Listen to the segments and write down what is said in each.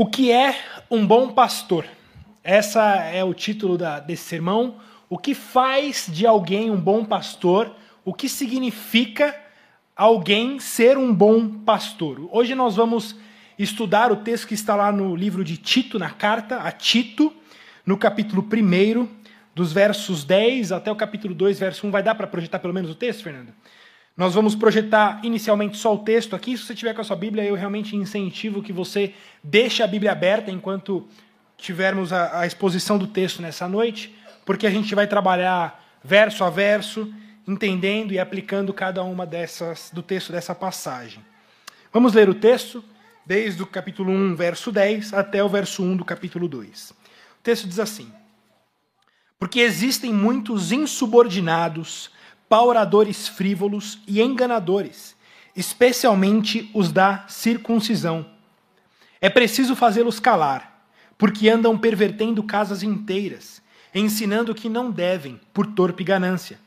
O que é um bom pastor? Essa é o título da, desse sermão. O que faz de alguém um bom pastor? O que significa alguém ser um bom pastor? Hoje nós vamos estudar o texto que está lá no livro de Tito, na carta a Tito, no capítulo 1, dos versos 10 até o capítulo 2, verso 1. Vai dar para projetar pelo menos o texto, Fernando? Nós vamos projetar inicialmente só o texto aqui. Se você tiver com a sua Bíblia, eu realmente incentivo que você deixe a Bíblia aberta enquanto tivermos a, a exposição do texto nessa noite, porque a gente vai trabalhar verso a verso, entendendo e aplicando cada uma dessas do texto dessa passagem. Vamos ler o texto desde o capítulo 1, verso 10 até o verso 1 do capítulo 2. O texto diz assim: Porque existem muitos insubordinados, pauradores frívolos e enganadores, especialmente os da circuncisão. É preciso fazê-los calar, porque andam pervertendo casas inteiras, ensinando que não devem, por torpe ganância.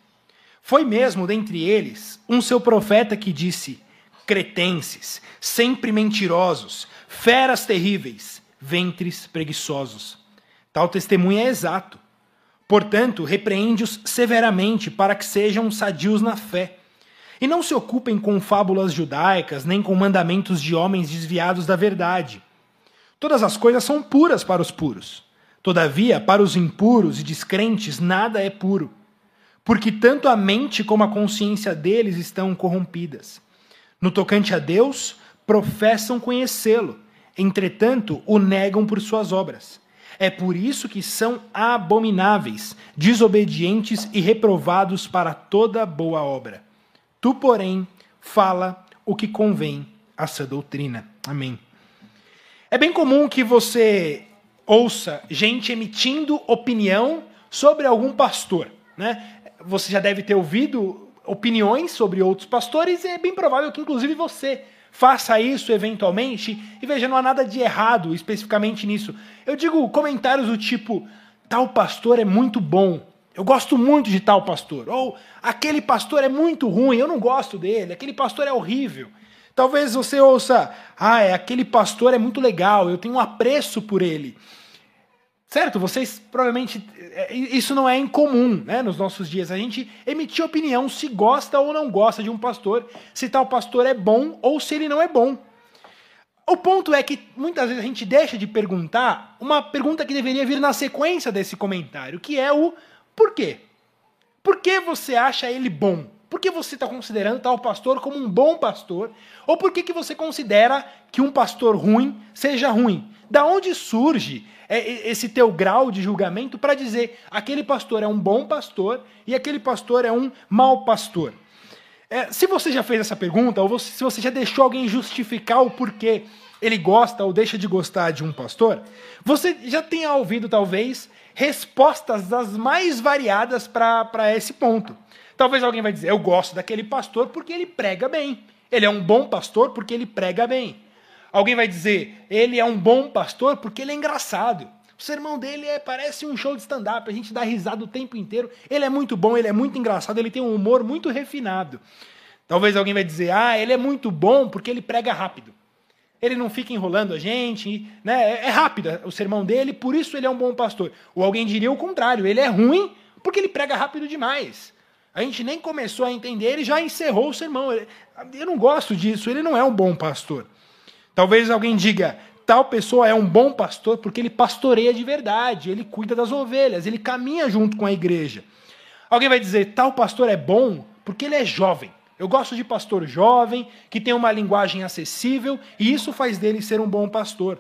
Foi mesmo dentre eles um seu profeta que disse: cretenses, sempre mentirosos, feras terríveis, ventres preguiçosos. Tal testemunho é exato. Portanto, repreende-os severamente para que sejam sadios na fé. E não se ocupem com fábulas judaicas, nem com mandamentos de homens desviados da verdade. Todas as coisas são puras para os puros. Todavia, para os impuros e descrentes, nada é puro. Porque tanto a mente como a consciência deles estão corrompidas. No tocante a Deus, professam conhecê-lo, entretanto, o negam por suas obras. É por isso que são abomináveis, desobedientes e reprovados para toda boa obra. Tu, porém, fala o que convém a sua doutrina. Amém. É bem comum que você ouça gente emitindo opinião sobre algum pastor, né? Você já deve ter ouvido opiniões sobre outros pastores e é bem provável que inclusive você faça isso eventualmente e veja, não há nada de errado especificamente nisso. Eu digo comentários do tipo: tal pastor é muito bom, eu gosto muito de tal pastor. Ou aquele pastor é muito ruim, eu não gosto dele, aquele pastor é horrível. Talvez você ouça: ah, é, aquele pastor é muito legal, eu tenho um apreço por ele. Certo? Vocês provavelmente. É, isso não é incomum né, nos nossos dias. A gente emitir opinião se gosta ou não gosta de um pastor, se tal pastor é bom ou se ele não é bom. O ponto é que muitas vezes a gente deixa de perguntar uma pergunta que deveria vir na sequência desse comentário, que é o porquê. Por que você acha ele bom? Por que você está considerando tal pastor como um bom pastor? Ou por que, que você considera que um pastor ruim seja ruim? Da onde surge é, esse teu grau de julgamento para dizer aquele pastor é um bom pastor e aquele pastor é um mau pastor? É, se você já fez essa pergunta, ou você, se você já deixou alguém justificar o porquê ele gosta ou deixa de gostar de um pastor, você já tenha ouvido, talvez, respostas das mais variadas para esse ponto. Talvez alguém vai dizer, eu gosto daquele pastor porque ele prega bem. Ele é um bom pastor porque ele prega bem. Alguém vai dizer, ele é um bom pastor porque ele é engraçado. O sermão dele é, parece um show de stand-up, a gente dá risada o tempo inteiro. Ele é muito bom, ele é muito engraçado, ele tem um humor muito refinado. Talvez alguém vai dizer, ah, ele é muito bom porque ele prega rápido. Ele não fica enrolando a gente, né? É, é rápido o sermão dele, por isso ele é um bom pastor. Ou alguém diria o contrário, ele é ruim porque ele prega rápido demais. A gente nem começou a entender, ele já encerrou o sermão. Eu não gosto disso, ele não é um bom pastor. Talvez alguém diga, tal pessoa é um bom pastor porque ele pastoreia de verdade, ele cuida das ovelhas, ele caminha junto com a igreja. Alguém vai dizer, tal pastor é bom porque ele é jovem. Eu gosto de pastor jovem, que tem uma linguagem acessível, e isso faz dele ser um bom pastor.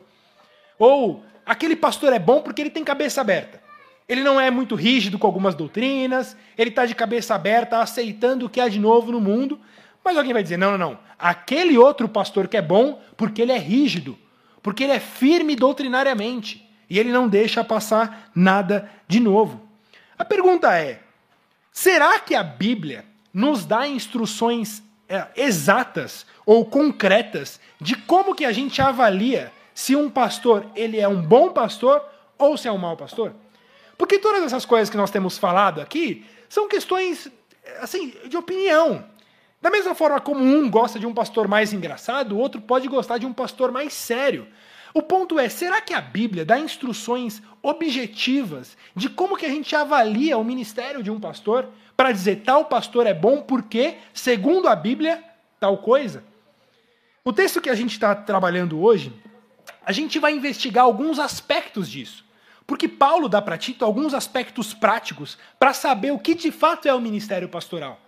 Ou aquele pastor é bom porque ele tem cabeça aberta. Ele não é muito rígido com algumas doutrinas, ele está de cabeça aberta, aceitando o que há de novo no mundo. Mas alguém vai dizer: não, não, não. Aquele outro pastor que é bom porque ele é rígido, porque ele é firme doutrinariamente e ele não deixa passar nada de novo. A pergunta é: será que a Bíblia nos dá instruções é, exatas ou concretas de como que a gente avalia se um pastor ele é um bom pastor ou se é um mau pastor? Porque todas essas coisas que nós temos falado aqui são questões assim de opinião. Da mesma forma como um gosta de um pastor mais engraçado, o outro pode gostar de um pastor mais sério. O ponto é, será que a Bíblia dá instruções objetivas de como que a gente avalia o ministério de um pastor para dizer tal pastor é bom porque, segundo a Bíblia, tal coisa? O texto que a gente está trabalhando hoje, a gente vai investigar alguns aspectos disso. Porque Paulo dá para Tito alguns aspectos práticos para saber o que de fato é o ministério pastoral.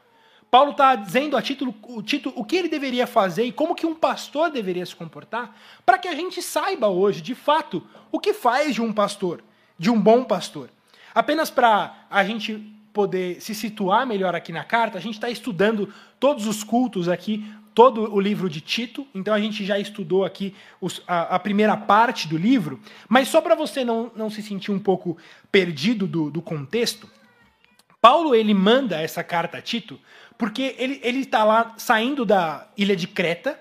Paulo está dizendo a Tito, Tito o que ele deveria fazer e como que um pastor deveria se comportar, para que a gente saiba hoje, de fato, o que faz de um pastor, de um bom pastor. Apenas para a gente poder se situar melhor aqui na carta, a gente está estudando todos os cultos aqui todo o livro de Tito, então a gente já estudou aqui os, a, a, primeira parte do livro, mas só para você não, não se sentir um pouco perdido do, do contexto, Paulo ele manda essa carta a Tito porque ele está lá saindo da ilha de Creta,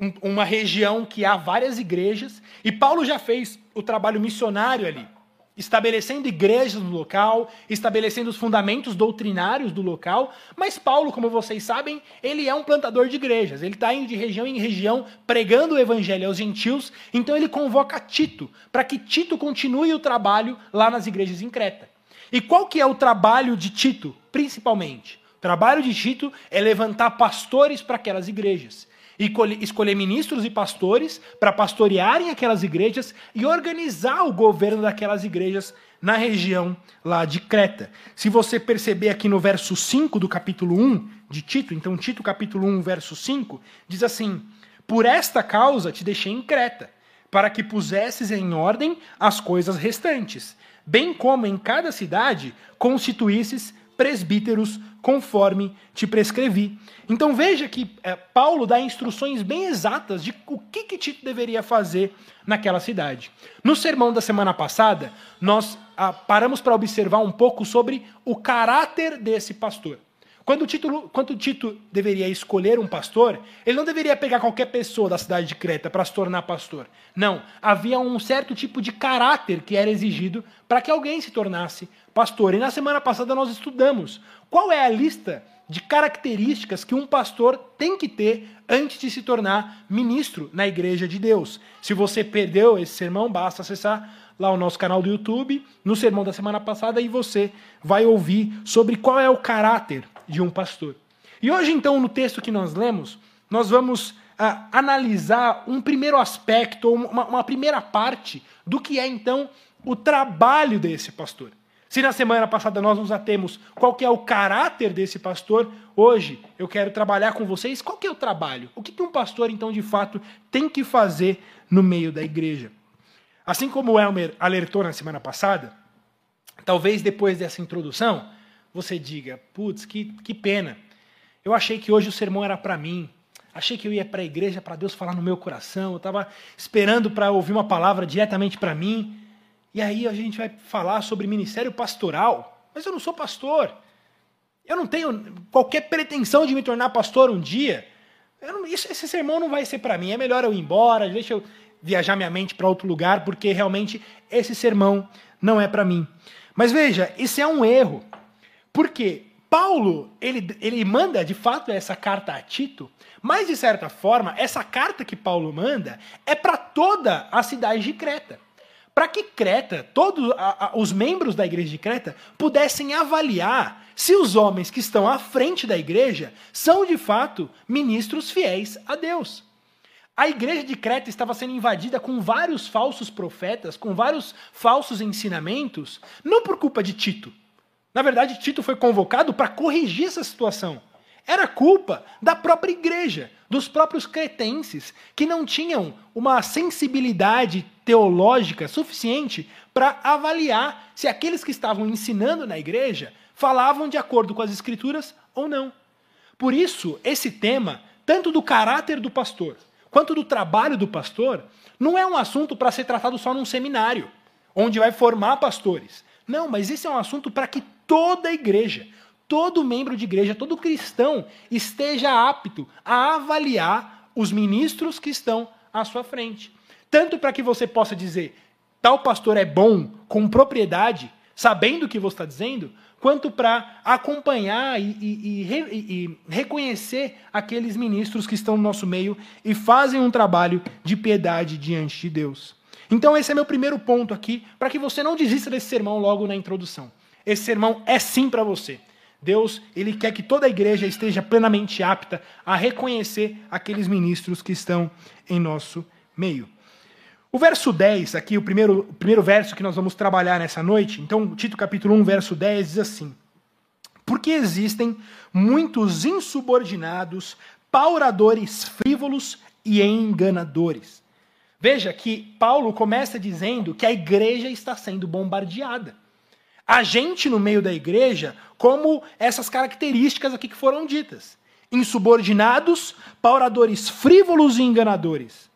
um, uma região que há várias igrejas, e Paulo já fez o trabalho missionário ali estabelecendo igrejas no local, estabelecendo os fundamentos doutrinários do local. Mas Paulo, como vocês sabem, ele é um plantador de igrejas. Ele está indo de região em região pregando o evangelho aos gentios. Então ele convoca Tito para que Tito continue o trabalho lá nas igrejas em Creta. E qual que é o trabalho de Tito, principalmente? Trabalho de Tito é levantar pastores para aquelas igrejas e escolher ministros e pastores para pastorearem aquelas igrejas e organizar o governo daquelas igrejas na região lá de Creta. Se você perceber aqui no verso 5 do capítulo 1 de Tito, então Tito capítulo 1, verso 5, diz assim: Por esta causa te deixei em Creta, para que pusesses em ordem as coisas restantes, bem como em cada cidade constituísses presbíteros conforme te prescrevi. Então veja que é, Paulo dá instruções bem exatas de o que, que Tito deveria fazer naquela cidade. No sermão da semana passada, nós ah, paramos para observar um pouco sobre o caráter desse pastor. Quando Tito, quando Tito deveria escolher um pastor, ele não deveria pegar qualquer pessoa da cidade de Creta para se tornar pastor. Não, havia um certo tipo de caráter que era exigido para que alguém se tornasse pastor. E na semana passada nós estudamos qual é a lista de características que um pastor tem que ter antes de se tornar ministro na igreja de Deus. Se você perdeu esse sermão, basta acessar lá o nosso canal do YouTube, no sermão da semana passada, e você vai ouvir sobre qual é o caráter de um pastor. E hoje, então, no texto que nós lemos, nós vamos ah, analisar um primeiro aspecto, uma, uma primeira parte do que é, então, o trabalho desse pastor. Se na semana passada nós nos atemos qual que é o caráter desse pastor, hoje eu quero trabalhar com vocês qual que é o trabalho. O que, que um pastor, então, de fato, tem que fazer no meio da igreja. Assim como o Elmer alertou na semana passada, talvez depois dessa introdução, você diga, putz, que, que pena. Eu achei que hoje o sermão era para mim. Achei que eu ia para a igreja para Deus falar no meu coração. Eu estava esperando para ouvir uma palavra diretamente para mim. E aí a gente vai falar sobre ministério pastoral, mas eu não sou pastor. Eu não tenho qualquer pretensão de me tornar pastor um dia. Não, isso, esse sermão não vai ser para mim. É melhor eu ir embora, deixa eu viajar minha mente para outro lugar, porque realmente esse sermão não é para mim. Mas veja, isso é um erro. Porque Paulo, ele, ele manda de fato essa carta a Tito, mas de certa forma, essa carta que Paulo manda é para toda a cidade de Creta para que Creta, todos os membros da igreja de Creta, pudessem avaliar se os homens que estão à frente da igreja são de fato ministros fiéis a Deus. A igreja de Creta estava sendo invadida com vários falsos profetas, com vários falsos ensinamentos, não por culpa de Tito. Na verdade, Tito foi convocado para corrigir essa situação. Era culpa da própria igreja, dos próprios cretenses, que não tinham uma sensibilidade teológica suficiente para avaliar se aqueles que estavam ensinando na igreja falavam de acordo com as escrituras ou não. Por isso, esse tema, tanto do caráter do pastor quanto do trabalho do pastor, não é um assunto para ser tratado só num seminário, onde vai formar pastores. Não, mas esse é um assunto para que toda a igreja, todo membro de igreja, todo cristão esteja apto a avaliar os ministros que estão à sua frente. Tanto para que você possa dizer, tal pastor é bom com propriedade, sabendo o que você está dizendo, quanto para acompanhar e, e, e, e, reconhecer aqueles ministros que estão no nosso meio e fazem um trabalho de piedade diante de Deus. Então, esse é meu primeiro ponto aqui, para que você não desista desse sermão logo na introdução. Esse sermão é sim para você. Deus, ele quer que toda a igreja esteja plenamente apta a reconhecer aqueles ministros que estão em nosso meio. O verso 10, aqui, o primeiro, o primeiro verso que nós vamos trabalhar nessa noite, então, Tito capítulo 1, verso 10, diz assim: Porque existem muitos insubordinados, pauradores frívolos e enganadores. Veja que Paulo começa dizendo que a igreja está sendo bombardeada. A gente no meio da igreja, como essas características aqui que foram ditas: insubordinados, pauradores frívolos e enganadores.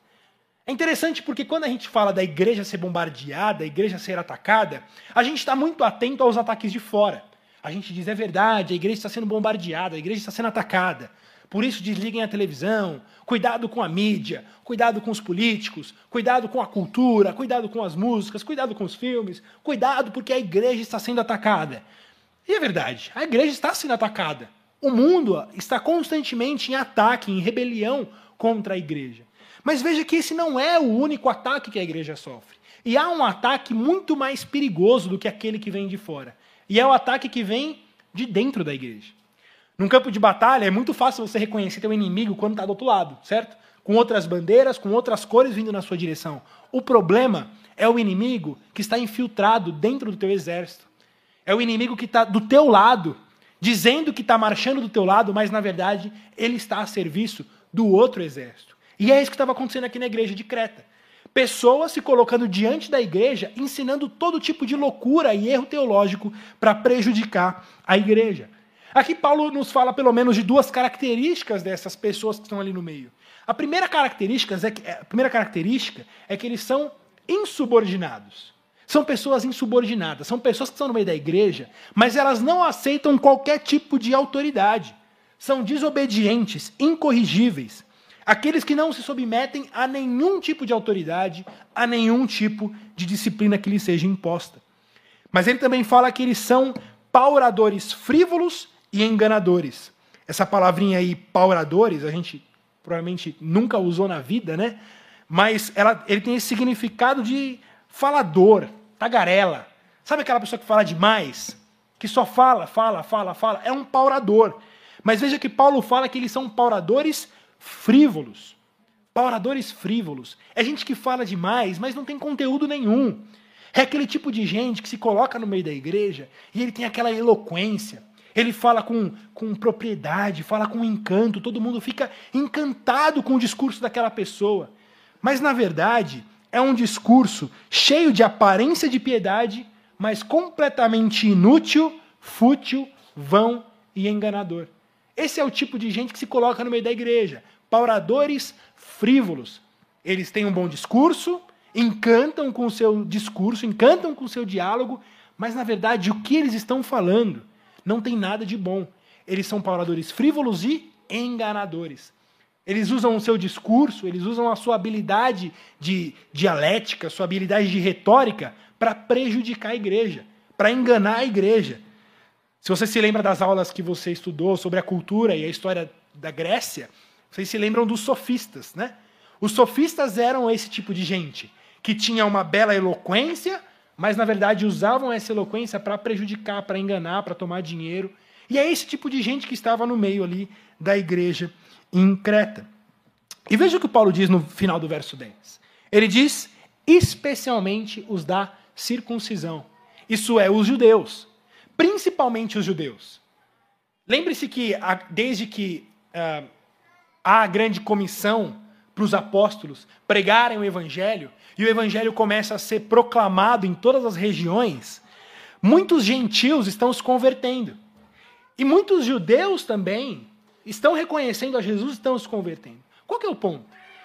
É interessante porque quando a gente fala da igreja ser bombardeada, a igreja ser atacada, a gente está muito atento aos ataques de fora. A gente diz, é verdade, a igreja está sendo bombardeada, a igreja está sendo atacada. Por isso desliguem a televisão, cuidado com a mídia, cuidado com os políticos, cuidado com a cultura, cuidado com as músicas, cuidado com os filmes, cuidado porque a igreja está sendo atacada. E é verdade, a igreja está sendo atacada. O mundo está constantemente em ataque, em rebelião contra a igreja. Mas veja que esse não é o único ataque que a igreja sofre. E há um ataque muito mais perigoso do que aquele que vem de fora. E é o ataque que vem de dentro da igreja. Num campo de batalha é muito fácil você reconhecer teu inimigo quando está do outro lado, certo? Com outras bandeiras, com outras cores vindo na sua direção. O problema é o inimigo que está infiltrado dentro do teu exército. É o inimigo que está do teu lado, dizendo que está marchando do teu lado, mas na verdade ele está a serviço do outro exército. E é isso que estava acontecendo aqui na igreja de Creta. Pessoas se colocando diante da igreja, ensinando todo tipo de loucura e erro teológico para prejudicar a igreja. Aqui Paulo nos fala pelo menos de duas características dessas pessoas que estão ali no meio. A primeira característica é que, a primeira característica é que eles são insubordinados. São pessoas insubordinadas, são pessoas que estão no meio da igreja, mas elas não aceitam qualquer tipo de autoridade. São desobedientes, incorrigíveis. Aqueles que não se submetem a nenhum tipo de autoridade, a nenhum tipo de disciplina que lhes seja imposta. Mas ele também fala que eles são pauradores frívolos e enganadores. Essa palavrinha aí, pauradores, a gente provavelmente nunca usou na vida, né? Mas ela, ele tem esse significado de falador, tagarela. Sabe aquela pessoa que fala demais? Que só fala, fala, fala, fala? É um paurador. Mas veja que Paulo fala que eles são pauradores frívolos. Oradores frívolos. É gente que fala demais, mas não tem conteúdo nenhum. É aquele tipo de gente que se coloca no meio da igreja e ele tem aquela eloquência. Ele fala com, com propriedade, fala com encanto, todo mundo fica encantado com o discurso daquela pessoa. Mas, na verdade, é um discurso cheio de aparência de piedade, mas completamente inútil, fútil, vão e enganador. Esse é o tipo de gente que se coloca no meio da igreja pauradores frívolos. Eles têm um bom discurso, encantam com o seu discurso, encantam com o seu diálogo, mas na verdade o que eles estão falando não tem nada de bom. Eles são pauradores frívolos e enganadores. Eles usam o seu discurso, eles usam a sua habilidade de dialética, sua habilidade de retórica para prejudicar a igreja, para enganar a igreja. Se você se lembra das aulas que você estudou sobre a cultura e a história da Grécia, vocês se lembram dos sofistas, né? Os sofistas eram esse tipo de gente que tinha uma bela eloquência, mas na verdade usavam essa eloquência para prejudicar, para enganar, para tomar dinheiro. E é esse tipo de gente que estava no meio ali da igreja em Creta. E veja o que Paulo diz no final do verso 10. Ele diz: especialmente os da circuncisão. Isso é, os judeus. Principalmente os judeus. Lembre-se que, desde que uh, há a grande comissão para os apóstolos pregarem o evangelho, e o evangelho começa a ser proclamado em todas as regiões, muitos gentios estão se convertendo. E muitos judeus também estão reconhecendo a Jesus e estão se convertendo. Qual que é o ponto?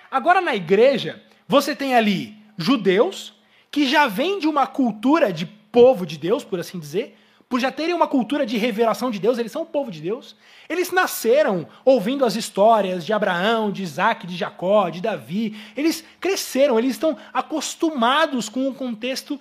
Agora na igreja, você tem ali judeus que já vêm de uma cultura de povo de Deus, por assim dizer, por já terem uma cultura de revelação de Deus, eles são o povo de Deus. Eles nasceram ouvindo as histórias de Abraão, de Isaac, de Jacó, de Davi. Eles cresceram, eles estão acostumados com o contexto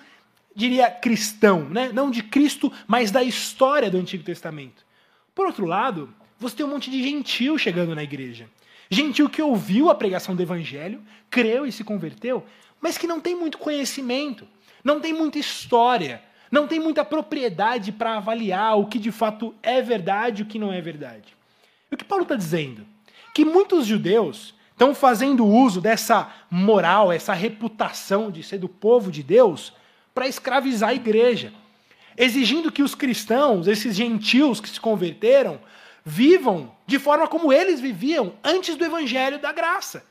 diria cristão, né? não de Cristo, mas da história do Antigo Testamento. Por outro lado, você tem um monte de gentil chegando na igreja. Gentil que ouviu a pregação do evangelho, creu e se converteu, mas que não tem muito conhecimento, não tem muita história, não tem muita propriedade para avaliar o que de fato é verdade e o que não é verdade. E o que Paulo está dizendo? Que muitos judeus estão fazendo uso dessa moral, essa reputação de ser do povo de Deus, para escravizar a igreja, exigindo que os cristãos, esses gentios que se converteram, vivam de forma como eles viviam antes do evangelho da graça,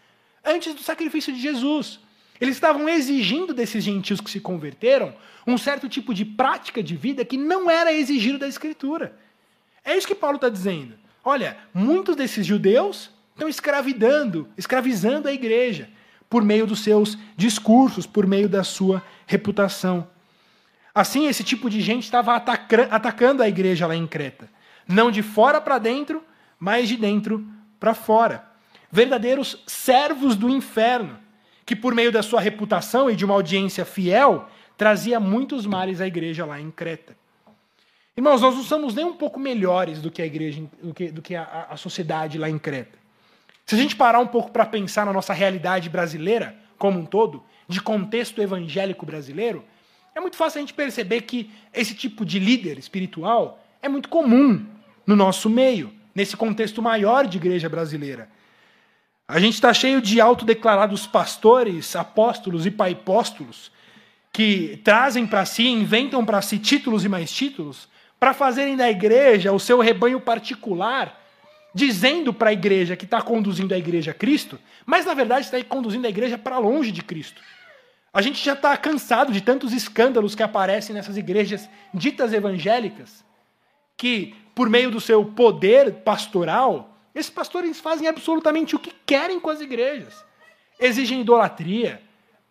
antes do sacrifício de Jesus. Eles estavam exigindo desses gentios que se converteram um certo tipo de prática de vida que não era exigido da Escritura. É isso que Paulo está dizendo. Olha, muitos desses judeus estão escravidando, escravizando a igreja por meio dos seus discursos, por meio da sua reputação. Assim, esse tipo de gente estava atacando a igreja lá em Creta. Não de fora para dentro, mas de dentro para fora. Verdadeiros servos do inferno, que por meio da sua reputação e de uma audiência fiel, trazia muitos males à igreja lá em Creta. Irmãos, nós não somos nem um pouco melhores do que a igreja, do que, do que a, a sociedade lá em Creta. Se a gente parar um pouco para pensar na nossa realidade brasileira como um todo, de contexto evangélico brasileiro, é muito fácil a gente perceber que esse tipo de líder espiritual é muito comum no nosso meio, nesse contexto maior de igreja brasileira. A gente está cheio de autodeclarados pastores, apóstolos e paipóstolos que trazem para si, inventam para si títulos e mais títulos, para fazerem da igreja o seu rebanho particular dizendo para a igreja que está conduzindo a igreja a Cristo, mas na verdade está conduzindo a igreja para longe de Cristo. A gente já está cansado de tantos escândalos que aparecem nessas igrejas ditas evangélicas, que, por meio do seu poder pastoral, esses pastores fazem absolutamente o que querem com as igrejas. Exigem idolatria,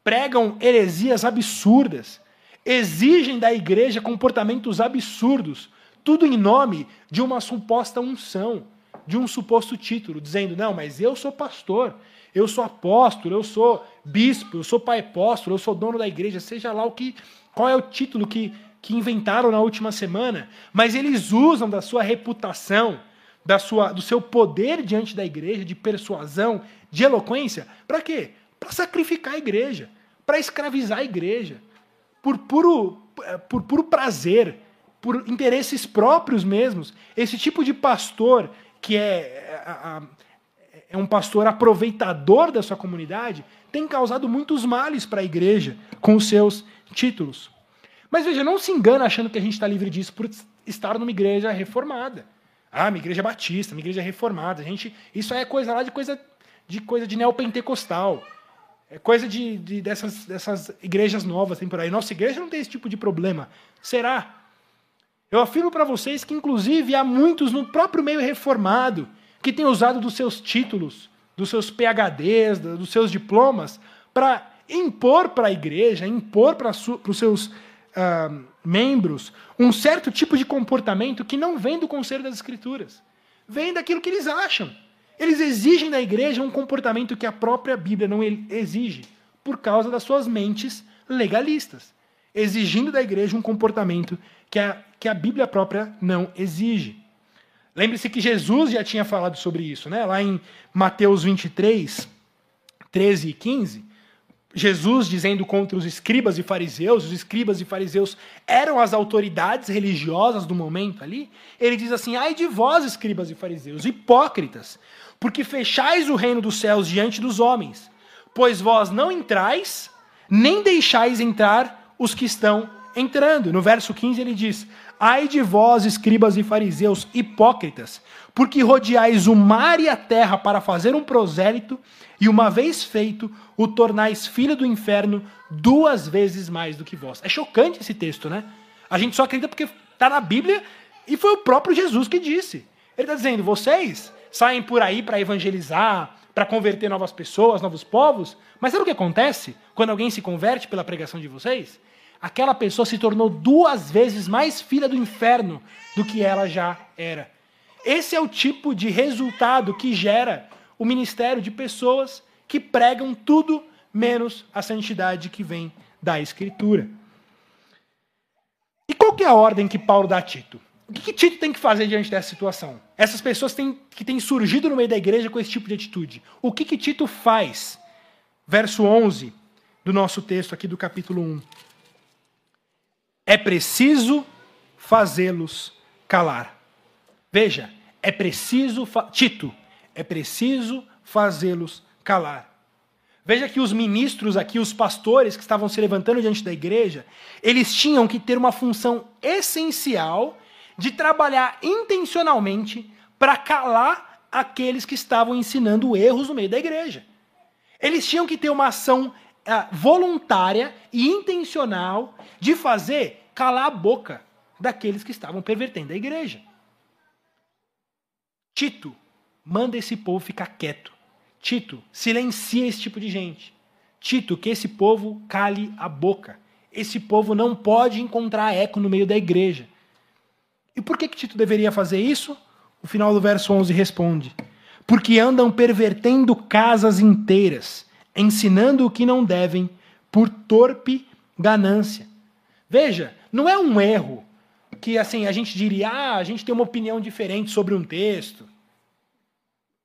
pregam heresias absurdas, exigem da igreja comportamentos absurdos, tudo em nome de uma suposta unção de um suposto título, dizendo: não, mas eu sou pastor, eu sou apóstolo, eu sou bispo, eu sou pai apóstolo, eu sou dono da igreja, seja lá o que, qual é o título que, que inventaram na última semana, mas eles usam da sua reputação, da sua, do seu poder diante da igreja, de persuasão, de eloquência, para quê? Para sacrificar a igreja, para escravizar a igreja, por puro, por puro prazer, por interesses próprios mesmos. Esse tipo de pastor que é, é, é um pastor aproveitador da sua comunidade, tem causado muitos males para a igreja com os seus títulos. Mas veja, não se engana achando que a gente está livre disso por estar numa igreja reformada. Ah, minha igreja é batista, minha igreja é reformada. A gente, isso é coisa lá de coisa de coisa de neopentecostal. É coisa de, de dessas, dessas igrejas novas tem por aí. Nossa igreja não tem esse tipo de problema. Será? Eu afirmo para vocês que, inclusive, há muitos no próprio meio reformado que têm usado dos seus títulos, dos seus PHDs, dos seus diplomas, para impor para a igreja, impor para os seus uh, membros um certo tipo de comportamento que não vem do conselho das Escrituras, vem daquilo que eles acham. Eles exigem da igreja um comportamento que a própria Bíblia não exige, por causa das suas mentes legalistas, exigindo da igreja um comportamento que a, que a Bíblia própria não exige. Lembre-se que Jesus já tinha falado sobre isso, né? Lá em Mateus 23, 13 e 15, Jesus dizendo contra os escribas e fariseus, os escribas e fariseus eram as autoridades religiosas do momento ali, ele diz assim: Ai de vós, escribas e fariseus, hipócritas, porque fechais o reino dos céus diante dos homens, pois vós não entrais, nem deixais entrar os que estão entrando. No verso 15 ele diz: Ai de vós, escribas e fariseus hipócritas, porque rodeais o mar e a terra para fazer um prosélito, e uma vez feito, o tornais filho do inferno duas vezes mais do que vós. É chocante esse texto, né? A gente só acredita porque está na Bíblia e foi o próprio Jesus que disse. Ele está dizendo: vocês saem por aí para evangelizar, para converter novas pessoas, novos povos, mas sabe o que acontece quando alguém se converte pela pregação de vocês? aquela pessoa se tornou duas vezes mais filha do inferno do que ela já era. Esse é o tipo de resultado que gera o ministério de pessoas que pregam tudo menos a santidade que vem da Escritura. que é a ordem que Paulo dá a Tito? O que, que Tito tem que fazer diante dessa situação? Essas pessoas têm, que têm surgido no meio da igreja com esse tipo de atitude. O que, que Tito faz? Verso 11 do nosso texto aqui do capítulo 1. É preciso fazê-los calar. Veja, é preciso. Tito, é preciso fazê-los calar. Veja que os ministros aqui, os pastores que estavam se levantando diante da igreja, eles tinham que ter uma função essencial de trabalhar intencionalmente para calar aqueles que estavam ensinando erros no meio da igreja. Eles tinham que ter uma ação uh, voluntária e intencional de fazer calar a boca daqueles que estavam pervertendo a igreja. Tito, manda esse povo ficar quieto. Tito, silencia esse tipo de gente. Tito, que esse povo cale a boca. Esse povo não pode encontrar eco no meio da igreja. E por que, que Tito deveria fazer isso? O final do verso 11 responde: Porque andam pervertendo casas inteiras, ensinando o que não devem, por torpe ganância. Veja, não é um erro que assim a gente diria, ah, a gente tem uma opinião diferente sobre um texto.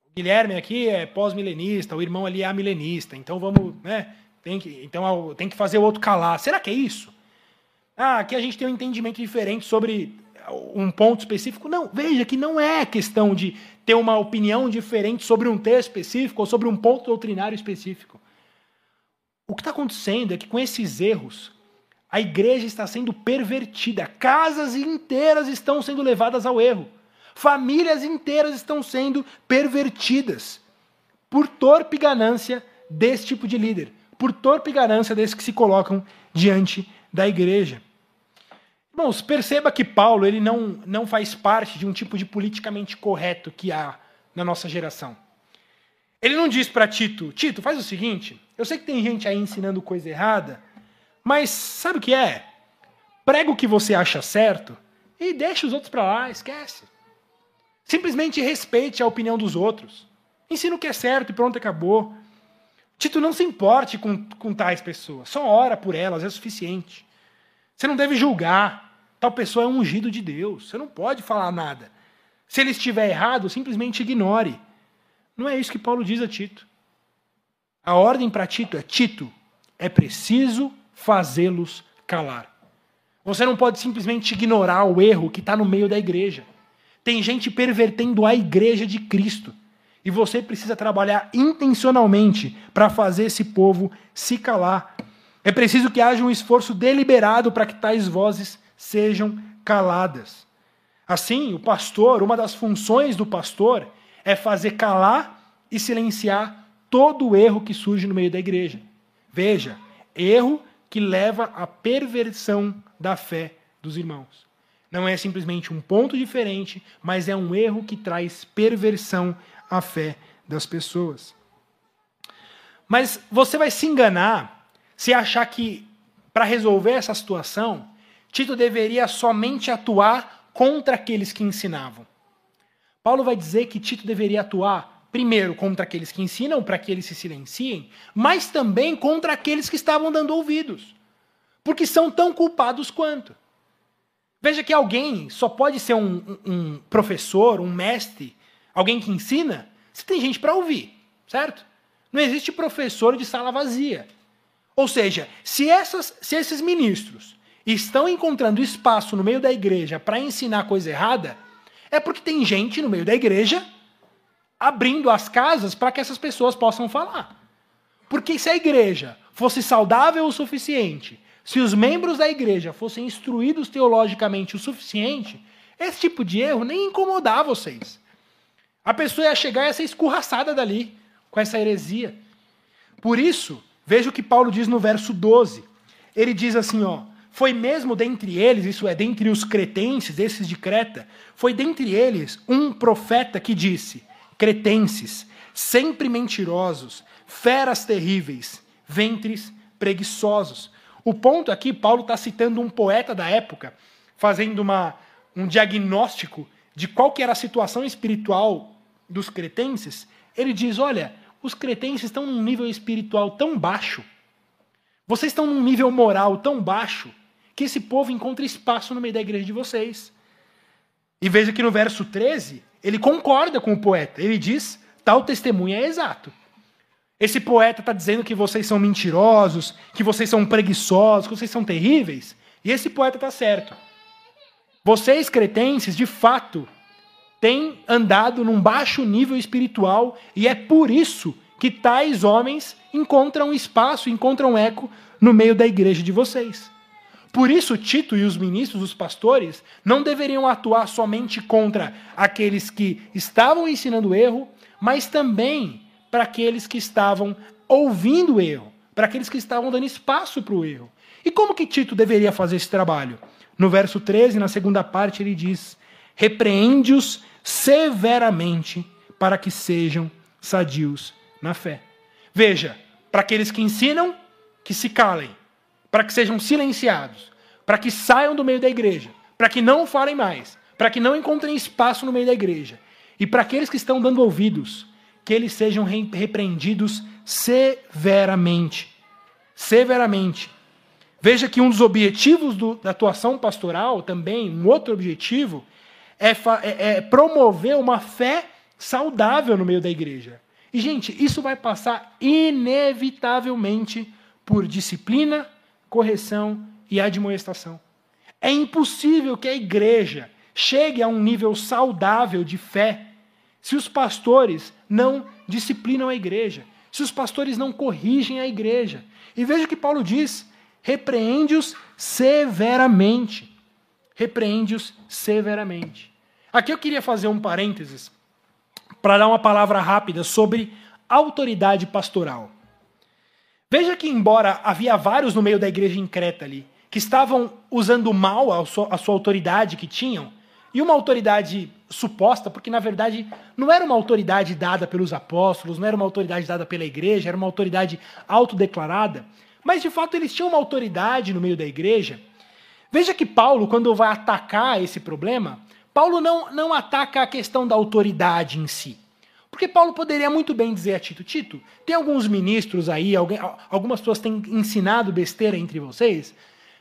O Guilherme aqui é pós-milenista, o irmão ali é milenista, então vamos, né? Tem que, então tem que fazer o outro calar. Será que é isso? Ah, aqui a gente tem um entendimento diferente sobre um ponto específico. Não, veja que não é questão de ter uma opinião diferente sobre um texto específico ou sobre um ponto doutrinário específico. O que está acontecendo é que com esses erros, a igreja está sendo pervertida, casas inteiras estão sendo levadas ao erro, famílias inteiras estão sendo pervertidas por torpe ganância desse tipo de líder, por torpe ganância desses que se colocam diante da igreja. Irmãos, perceba que Paulo ele não, não faz parte de um tipo de politicamente correto que há na nossa geração. Ele não diz para Tito, Tito, faz o seguinte, eu sei que tem gente aí ensinando coisa errada, mas sabe o que é? Prega o que você acha certo e deixa os outros para lá, esquece. Simplesmente respeite a opinião dos outros. Ensina o que é certo e pronto, acabou. Tito, não se importe com, com tais pessoas. Só ora por elas, é suficiente. Você não deve julgar. Tal pessoa é um ungido de Deus. Você não pode falar nada. Se ele estiver errado, simplesmente ignore. Não é isso que Paulo diz a Tito. A ordem para Tito é: Tito, é preciso fazê-los calar. Você não pode simplesmente ignorar o erro que está no meio da igreja. Tem gente pervertendo a igreja de Cristo. E você precisa trabalhar intencionalmente para fazer esse povo se calar. É preciso que haja um esforço deliberado para que tais vozes sejam caladas. Assim, o pastor, uma das funções do pastor é fazer calar e silenciar todo o erro que surge no meio da igreja. Veja, erro que leva à perversão da fé dos irmãos. Não é simplesmente um ponto diferente, mas é um erro que traz perversão à fé das pessoas. Mas você vai se enganar se achar que, para resolver essa situação, Tito deveria somente atuar contra aqueles que ensinavam. Paulo vai dizer que Tito deveria atuar, primeiro, contra aqueles que ensinam, para que eles se silenciem, mas também contra aqueles que estavam dando ouvidos, porque são tão culpados quanto. Veja que alguém só pode ser um, um, professor, um mestre, alguém que ensina, se tem gente para ouvir, certo? Não existe professor de sala vazia. Ou seja, se, essas, se esses ministros estão encontrando espaço no meio da igreja para ensinar coisa errada, é porque tem gente no meio da igreja abrindo as casas para que essas pessoas possam falar. Porque se a igreja fosse saudável o suficiente, se os membros da igreja fossem instruídos teologicamente o suficiente, esse tipo de erro nem incomodar vocês. A pessoa ia chegar e ia ser escorraçada dali com essa heresia. Por isso, Veja o que Paulo diz no verso 12. Ele diz assim, ó: "Foi mesmo dentre eles, isso é, dentre os cretenses, esses de Creta, foi dentre eles um profeta que disse: Cretenses, sempre mentirosos, feras terríveis, ventres preguiçosos." O ponto aqui, Paulo está citando um poeta da época, fazendo uma, um diagnóstico de qual que era a situação espiritual dos cretenses. Ele diz: olha, os cretenses estão num nível espiritual tão baixo, vocês estão num nível moral tão baixo, que esse povo encontre espaço no meio da igreja de vocês. E veja que no verso 13, ele concorda com o poeta. Ele diz: tal testemunho é exato. Esse poeta está dizendo que vocês são mentirosos, que vocês são preguiçosos, que vocês são terríveis. E esse poeta está certo. Vocês, cretenses, de fato, têm andado num baixo nível espiritual e é por isso que tais homens encontram espaço, encontram eco no meio da igreja de vocês. Por isso, Tito e os ministros, os pastores, não deveriam atuar somente contra aqueles que estavam ensinando erro, mas também para aqueles que estavam ouvindo o erro, para aqueles que estavam dando espaço para o erro. E como que Tito deveria fazer esse trabalho? No verso 13, na segunda parte, ele diz: repreende-os severamente para que sejam sadios na fé. Veja, para aqueles que ensinam, que se calem para que sejam silenciados, para que saiam do meio da igreja, para que não falem mais, para que não encontrem espaço no meio da igreja. E para aqueles que estão dando ouvidos, que eles sejam repreendidos severamente. Severamente. Veja que um dos objetivos do, da atuação pastoral, também, um outro objetivo, é, é, é promover uma fé saudável no meio da igreja. E, gente, isso vai passar inevitavelmente por disciplina, correção e admoestação. É impossível que a igreja chegue a um nível saudável de fé se os pastores não disciplinam a igreja, se os pastores não corrigem a igreja. E veja o que Paulo diz: repreende-os severamente. Repreende-os severamente. Aqui eu queria fazer um parênteses para dar uma palavra rápida sobre autoridade pastoral. Veja que, embora havia vários no meio da igreja em Creta ali, que estavam usando mal a sua, a sua autoridade que tinham, e uma autoridade suposta, porque na verdade não era uma autoridade dada pelos apóstolos, não era uma autoridade dada pela igreja, era uma autoridade autodeclarada, mas de fato eles tinham uma autoridade no meio da igreja. Veja que Paulo, quando vai atacar esse problema, Paulo não, não ataca a questão da autoridade em si. Porque Paulo poderia muito bem dizer a Tito: Tito, tem alguns ministros aí, alguém, algumas pessoas têm ensinado besteira entre vocês.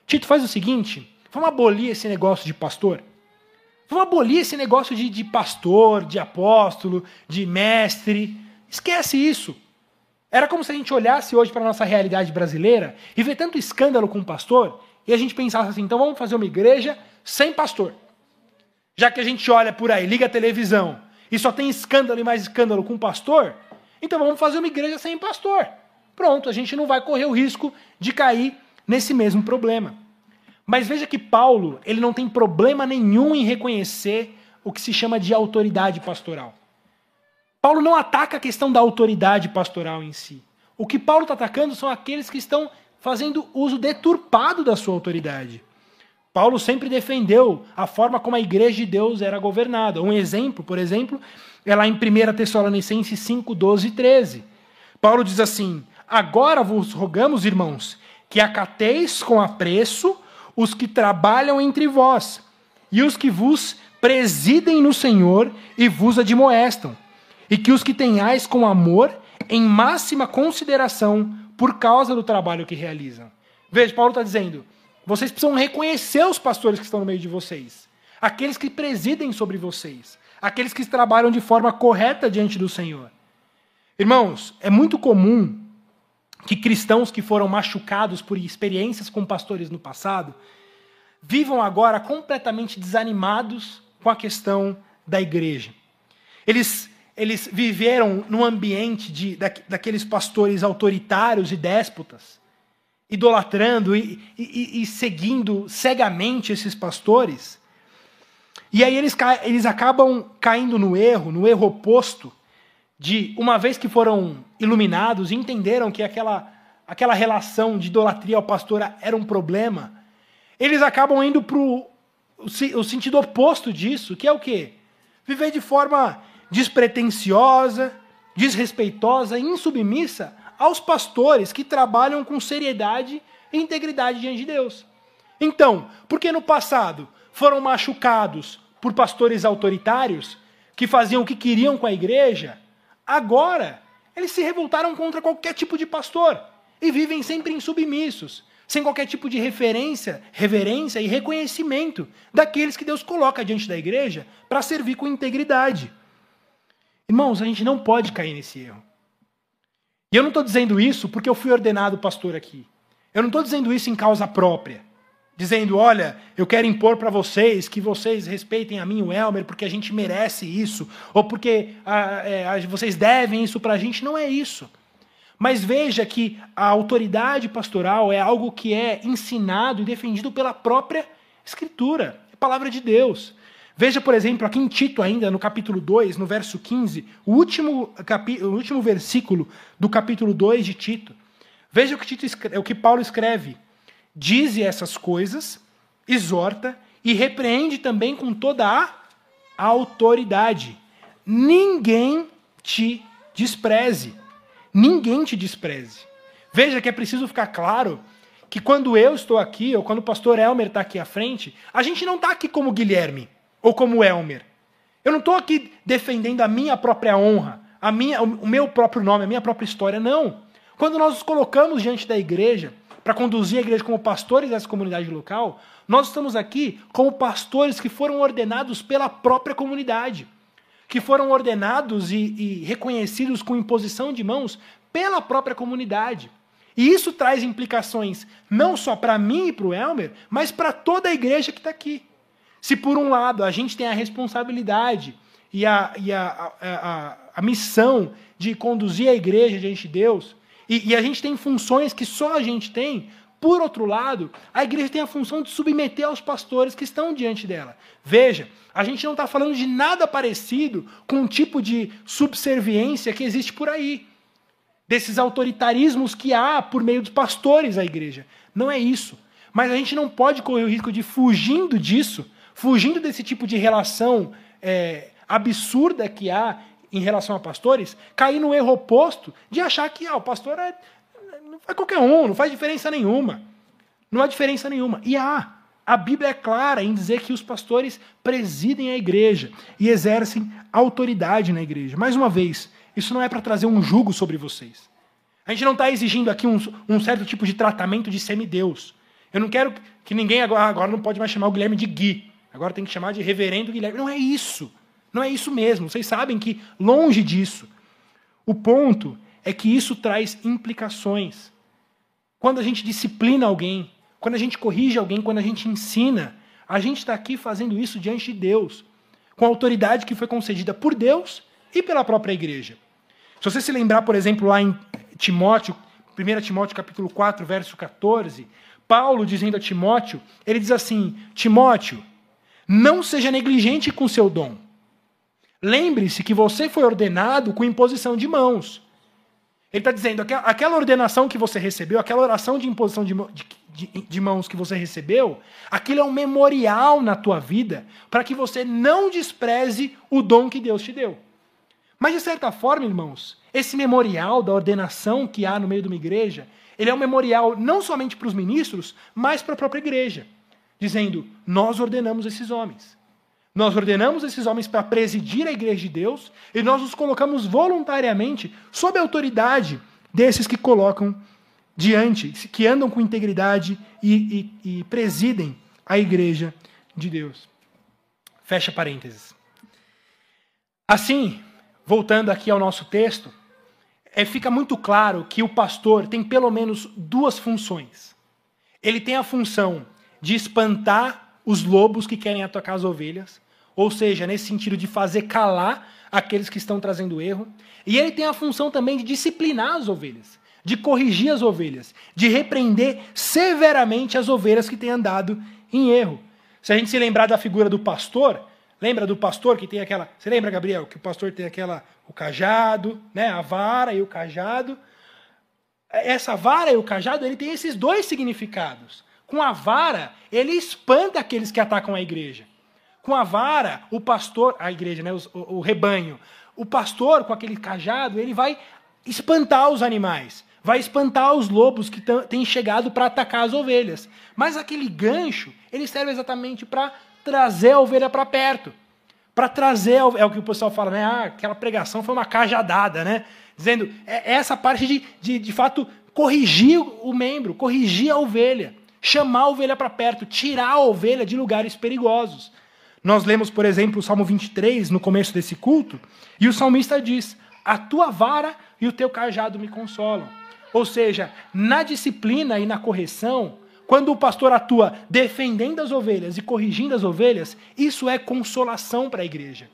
Tito, faz o seguinte: vamos abolir esse negócio de pastor. Vamos abolir esse negócio de, de pastor, de apóstolo, de mestre. Esquece isso. Era como se a gente olhasse hoje para a nossa realidade brasileira e ver tanto escândalo com o pastor e a gente pensasse assim: então vamos fazer uma igreja sem pastor. Já que a gente olha por aí, liga a televisão, e só tem escândalo e mais escândalo com pastor, então vamos fazer uma igreja sem pastor. Pronto, a gente não vai correr o risco de cair nesse mesmo problema. Mas veja que Paulo, ele não tem problema nenhum em reconhecer o que se chama de autoridade pastoral. Paulo não ataca a questão da autoridade pastoral em si. O que Paulo está atacando são aqueles que estão fazendo uso deturpado da sua autoridade. Paulo sempre defendeu a forma como a igreja de Deus era governada. Um exemplo, por exemplo, é lá em 1 Tessalonicenses 5, 12 e 13. Paulo diz assim: Agora vos rogamos, irmãos, que acateis com apreço os que trabalham entre vós e os que vos presidem no Senhor e vos admoestam, e que os que tenhais com amor em máxima consideração por causa do trabalho que realizam. Veja, Paulo está dizendo vocês precisam reconhecer os pastores que estão no meio de vocês, aqueles que presidem sobre vocês, aqueles que trabalham de forma correta diante do Senhor. Irmãos, é muito comum que cristãos que foram machucados por experiências com pastores no passado vivam agora completamente desanimados com a questão da igreja. Eles, eles viveram num ambiente de, da, daqueles pastores autoritários e déspotas idolatrando e, e, e seguindo cegamente esses pastores. E aí eles, eles acabam caindo no erro, no erro oposto, de uma vez que foram iluminados e entenderam que aquela, aquela relação de idolatria ao pastor era um problema, eles acabam indo para o sentido oposto disso, que é o quê? Viver de forma despretensiosa, desrespeitosa, insubmissa aos pastores que trabalham com seriedade e integridade diante de Deus. Então, porque no passado foram machucados por pastores autoritários que faziam o que queriam com a igreja, agora eles se revoltaram contra qualquer tipo de pastor. e vivem sempre insubmissos, sem qualquer tipo de referência, reverência e reconhecimento daqueles que Deus coloca diante da igreja para servir com integridade. Irmãos, a gente não pode cair nesse erro. E eu não estou dizendo isso porque eu fui ordenado pastor aqui. Eu não estou dizendo isso em causa própria. Dizendo, olha, eu quero impor para vocês que vocês respeitem a mim o Elmer porque a gente merece isso, ou porque é, vocês devem isso para a gente. Não é isso. Mas veja que a autoridade pastoral é algo que é ensinado e defendido pela própria Escritura, a palavra de Deus. Veja, por exemplo, aqui em Tito, ainda no capítulo 2, no verso 15, o último, capi, o último versículo do capítulo 2 de Tito. Veja o que, Tito escreve, o que Paulo escreve. Dize essas coisas, exorta e repreende também com toda a autoridade. Ninguém te despreze ninguém te despreze. Veja que é preciso ficar claro que quando eu estou aqui, ou quando o pastor Elmer está aqui à frente, a gente não está aqui como Guilherme ou como Elmer. Eu não estou aqui defendendo a minha própria honra, a minha, o meu próprio nome, a minha própria história, não. Quando nós nos colocamos diante da igreja, para conduzir a igreja como pastores dessa comunidade local, nós estamos aqui como pastores que foram ordenados pela própria comunidade que foram ordenados e, e reconhecidos com imposição de mãos pela própria comunidade. E isso traz implicações não só para mim e para o Elmer, mas para toda a igreja que está aqui. Se por um lado a gente tem a responsabilidade e a, e a, a, a, a missão de conduzir a igreja diante de Deus, e, e a gente tem funções que só a gente tem, por outro lado, a igreja tem a função de submeter aos pastores que estão diante dela. Veja, a gente não está falando de nada parecido com um tipo de subserviência que existe por aí. Desses autoritarismos que há por meio dos pastores à igreja. Não é isso. Mas a gente não pode correr o risco de, fugindo disso, fugindo desse tipo de relação é, absurda que há em relação a pastores, cair no erro oposto de achar que ah, o pastor é, é qualquer um, não faz diferença nenhuma. Não há diferença nenhuma. E há. A Bíblia é clara em dizer que os pastores presidem a igreja e exercem autoridade na igreja. Mais uma vez, isso não é para trazer um jugo sobre vocês. A gente não está exigindo aqui um, um, certo tipo de tratamento de semideus. Eu não quero que ninguém agora, agora não pode mais chamar o Guilherme de Gui. Agora tem que chamar de reverendo Guilherme. Não é isso. Não é isso mesmo. Vocês sabem que longe disso. O ponto é que isso traz implicações. Quando a gente disciplina alguém, quando a gente corrige alguém, quando a gente ensina, a gente está aqui fazendo isso diante de Deus, com a autoridade que foi concedida por Deus e pela própria igreja. Se você se lembrar, por exemplo, lá em Timóteo, 1 Timóteo capítulo 4, verso 14, Paulo dizendo a Timóteo, ele diz assim: Timóteo, não seja negligente com seu dom. Lembre-se que você foi ordenado com imposição de mãos. Ele está dizendo, aquela ordenação que você recebeu, aquela oração de imposição de, de, de mãos que você recebeu, aquilo é um memorial na tua vida para que você não despreze o dom que Deus te deu. Mas, de certa forma, irmãos, esse memorial da ordenação que há no meio de uma igreja, ele é um memorial não somente para os ministros, mas para a própria igreja, dizendo: nós ordenamos esses homens. Nós ordenamos esses homens para presidir a igreja de Deus e nós nos colocamos voluntariamente sob a autoridade desses que colocam diante, que andam com integridade e, e, e presidem a igreja de Deus. Fecha parênteses. Assim, voltando aqui ao nosso texto, é, fica muito claro que o pastor tem pelo menos duas funções. Ele tem a função de espantar os lobos que querem atacar as ovelhas, ou seja, nesse sentido de fazer calar aqueles que estão trazendo erro. E ele tem a função também de disciplinar as ovelhas, de corrigir as ovelhas, de repreender severamente as ovelhas que têm andado em erro. Se a gente se lembrar da figura do pastor, lembra do pastor que tem aquela. Você lembra, Gabriel, que o pastor tem aquela. o cajado, né, a vara e o cajado. Essa vara e o cajado, ele tem esses dois significados. Com a vara, ele espanta aqueles que atacam a igreja. Com a vara, o pastor, a igreja, né, o, o rebanho, o pastor com aquele cajado, ele vai espantar os animais, vai espantar os lobos que têm chegado para atacar as ovelhas. Mas aquele gancho, ele serve exatamente para trazer a ovelha para perto. Para trazer, é o que o pessoal fala, né? Ah, aquela pregação foi uma cajadada, né? Dizendo, é, é essa parte de, de, de fato, corrigir o membro, corrigir a ovelha, chamar a ovelha para perto, tirar a ovelha de lugares perigosos. Nós lemos, por exemplo, o Salmo 23 no começo desse culto, e o salmista diz: A tua vara e o teu cajado me consolam. Ou seja, na disciplina e na correção, quando o pastor atua defendendo as ovelhas e corrigindo as ovelhas, isso é consolação para a igreja.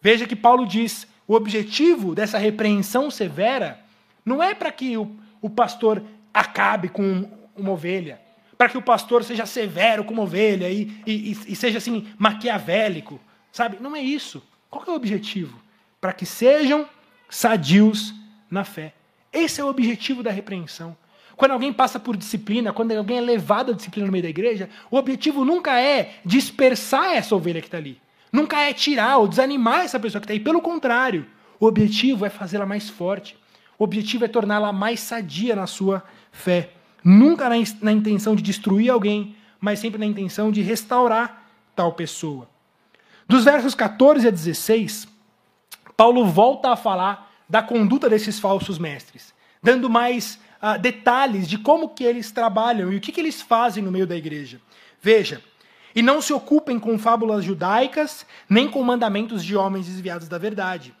Veja que Paulo diz: o objetivo dessa repreensão severa não é para que o, o pastor acabe com uma ovelha, para que o pastor seja severo com uma ovelha e, e, e seja assim maquiavélico, sabe? Não é isso. Qual é o objetivo? Para que sejam sadios na fé. Esse é o objetivo da repreensão. Quando alguém passa por disciplina, quando alguém é levado à disciplina no meio da igreja, o objetivo nunca é dispersar essa ovelha que está ali. Nunca é tirar ou desanimar essa pessoa que está aí. Pelo contrário, o objetivo é fazê-la mais forte. O objetivo é torná-la mais sadia na sua fé. Nunca na, na intenção de destruir alguém, mas sempre na intenção de restaurar tal pessoa. Dos versos 14 a 16, Paulo volta a falar da conduta desses falsos mestres, dando mais uh, detalhes de como que eles trabalham e o que, que eles fazem no meio da igreja. Veja, e não se ocupem com fábulas judaicas, nem com mandamentos de homens desviados da verdade.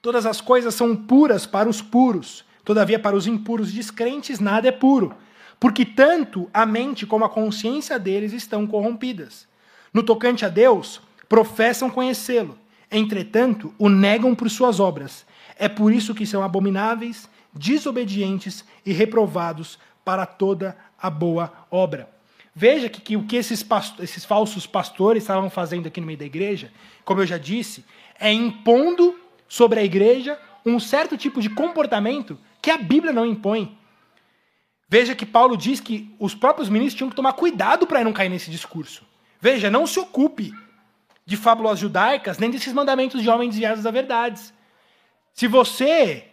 Todas as coisas são puras para os puros, todavia para os impuros descrentes nada é puro, porque tanto a mente como a consciência deles estão corrompidas. No tocante a Deus, professam conhecê-lo, entretanto, o negam por suas obras. É por isso que são abomináveis, desobedientes e reprovados para toda a boa obra. Veja que, que o que esses, esses falsos pastores estavam fazendo aqui no meio da igreja, como eu já disse, é impondo sobre a igreja um certo tipo de comportamento que a Bíblia não impõe. Veja que Paulo diz que os próprios ministros tinham que tomar cuidado para não cair nesse discurso. Veja, não se ocupe de fábulas judaicas nem desses mandamentos de homens desviados da verdade. Se você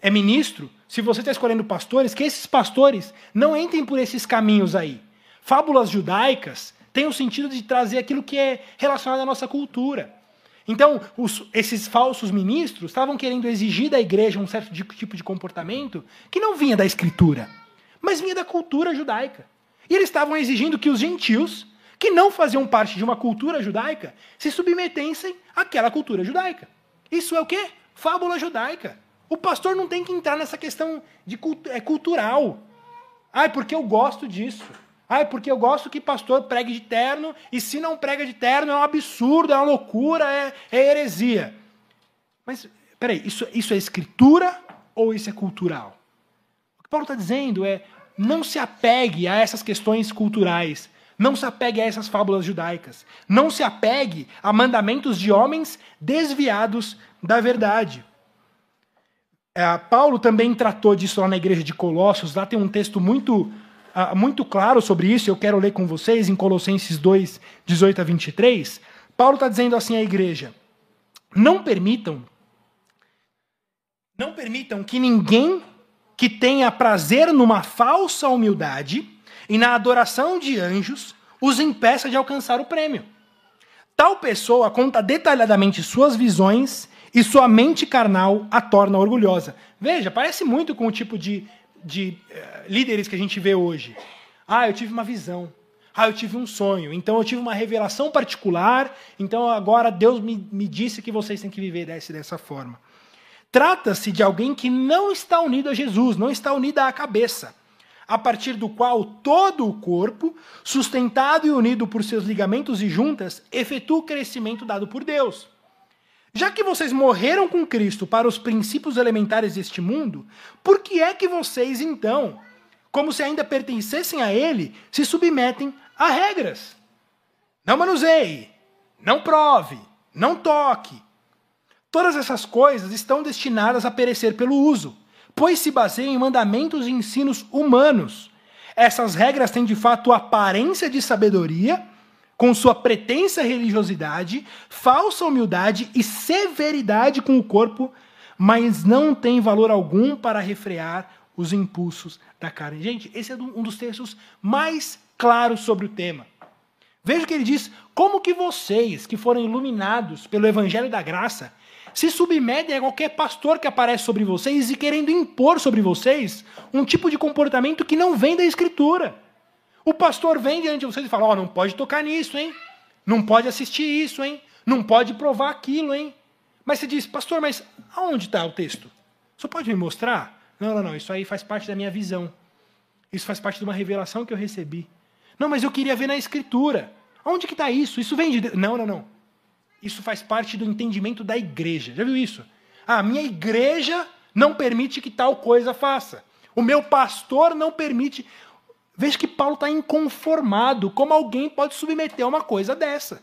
é ministro, se você está escolhendo pastores, que esses pastores não entrem por esses caminhos aí. Fábulas judaicas têm o sentido de trazer aquilo que é relacionado à nossa cultura. Então, os, esses falsos ministros estavam querendo exigir da igreja um certo tipo de comportamento que não vinha da escritura, mas vinha da cultura judaica. E eles estavam exigindo que os gentios, que não faziam parte de uma cultura judaica, se submetessem àquela cultura judaica. Isso é o quê? Fábula judaica. O pastor não tem que entrar nessa questão de cultu é cultural. Ah, porque eu gosto disso. Ah, porque eu gosto que pastor pregue de terno, e se não prega de terno é um absurdo, é uma loucura, é, é heresia. Mas, peraí, isso, isso é escritura ou isso é cultural? O que Paulo está dizendo é: não se apegue a essas questões culturais, não se apegue a essas fábulas judaicas, não se apegue a mandamentos de homens desviados da verdade. É, Paulo também tratou disso lá na igreja de Colossos, lá tem um texto muito, uh, muito claro sobre isso, eu quero ler com vocês, em Colossenses 2, 18 a 23. Paulo está dizendo assim à igreja: não permitam, não permitam que ninguém que tenha prazer numa falsa humildade e na adoração de anjos os impeça de alcançar o prêmio. Tal pessoa conta detalhadamente suas visões e sua mente carnal a torna orgulhosa. Veja, parece muito com o tipo de, de uh, líderes que a gente vê hoje. Ah, eu tive uma visão. Ah, eu tive um sonho. Então eu tive uma revelação particular. Então agora Deus me, me disse que vocês têm que viver dessa, dessa forma. Trata-se de alguém que não está unido a Jesus, não está unido à cabeça, a partir do qual todo o corpo, sustentado e unido por seus ligamentos e juntas, efetua o crescimento dado por Deus. Já que vocês morreram com Cristo para os princípios elementares deste mundo, por que é que vocês, então, como se ainda pertencessem a Ele, se submetem a regras? Não manuseie, não prove, não toque. Todas essas coisas estão destinadas a perecer pelo uso, pois se baseiam em mandamentos e ensinos humanos. Essas regras têm de fato aparência de sabedoria com sua pretensa religiosidade, falsa humildade e severidade com o corpo, mas não tem valor algum para refrear os impulsos da carne. Gente, esse é um dos textos mais claros sobre o tema. Veja que ele diz: como que vocês, que foram iluminados pelo evangelho da graça, se submetem a qualquer pastor que aparece sobre vocês e querendo impor sobre vocês um tipo de comportamento que não vem da Escritura. O pastor vem diante de vocês e fala: Ó, oh, não pode tocar nisso, hein? Não pode assistir isso, hein? Não pode provar aquilo, hein? Mas você diz, pastor, mas aonde está o texto? Você pode me mostrar? Não, não, não, isso aí faz parte da minha visão. Isso faz parte de uma revelação que eu recebi. Não, mas eu queria ver na escritura. Onde que está isso? Isso vem de Deus. Não, não, não. Isso faz parte do entendimento da igreja. Já viu isso? Ah, a minha igreja não permite que tal coisa faça. O meu pastor não permite. Veja que Paulo está inconformado. Como alguém pode submeter a uma coisa dessa?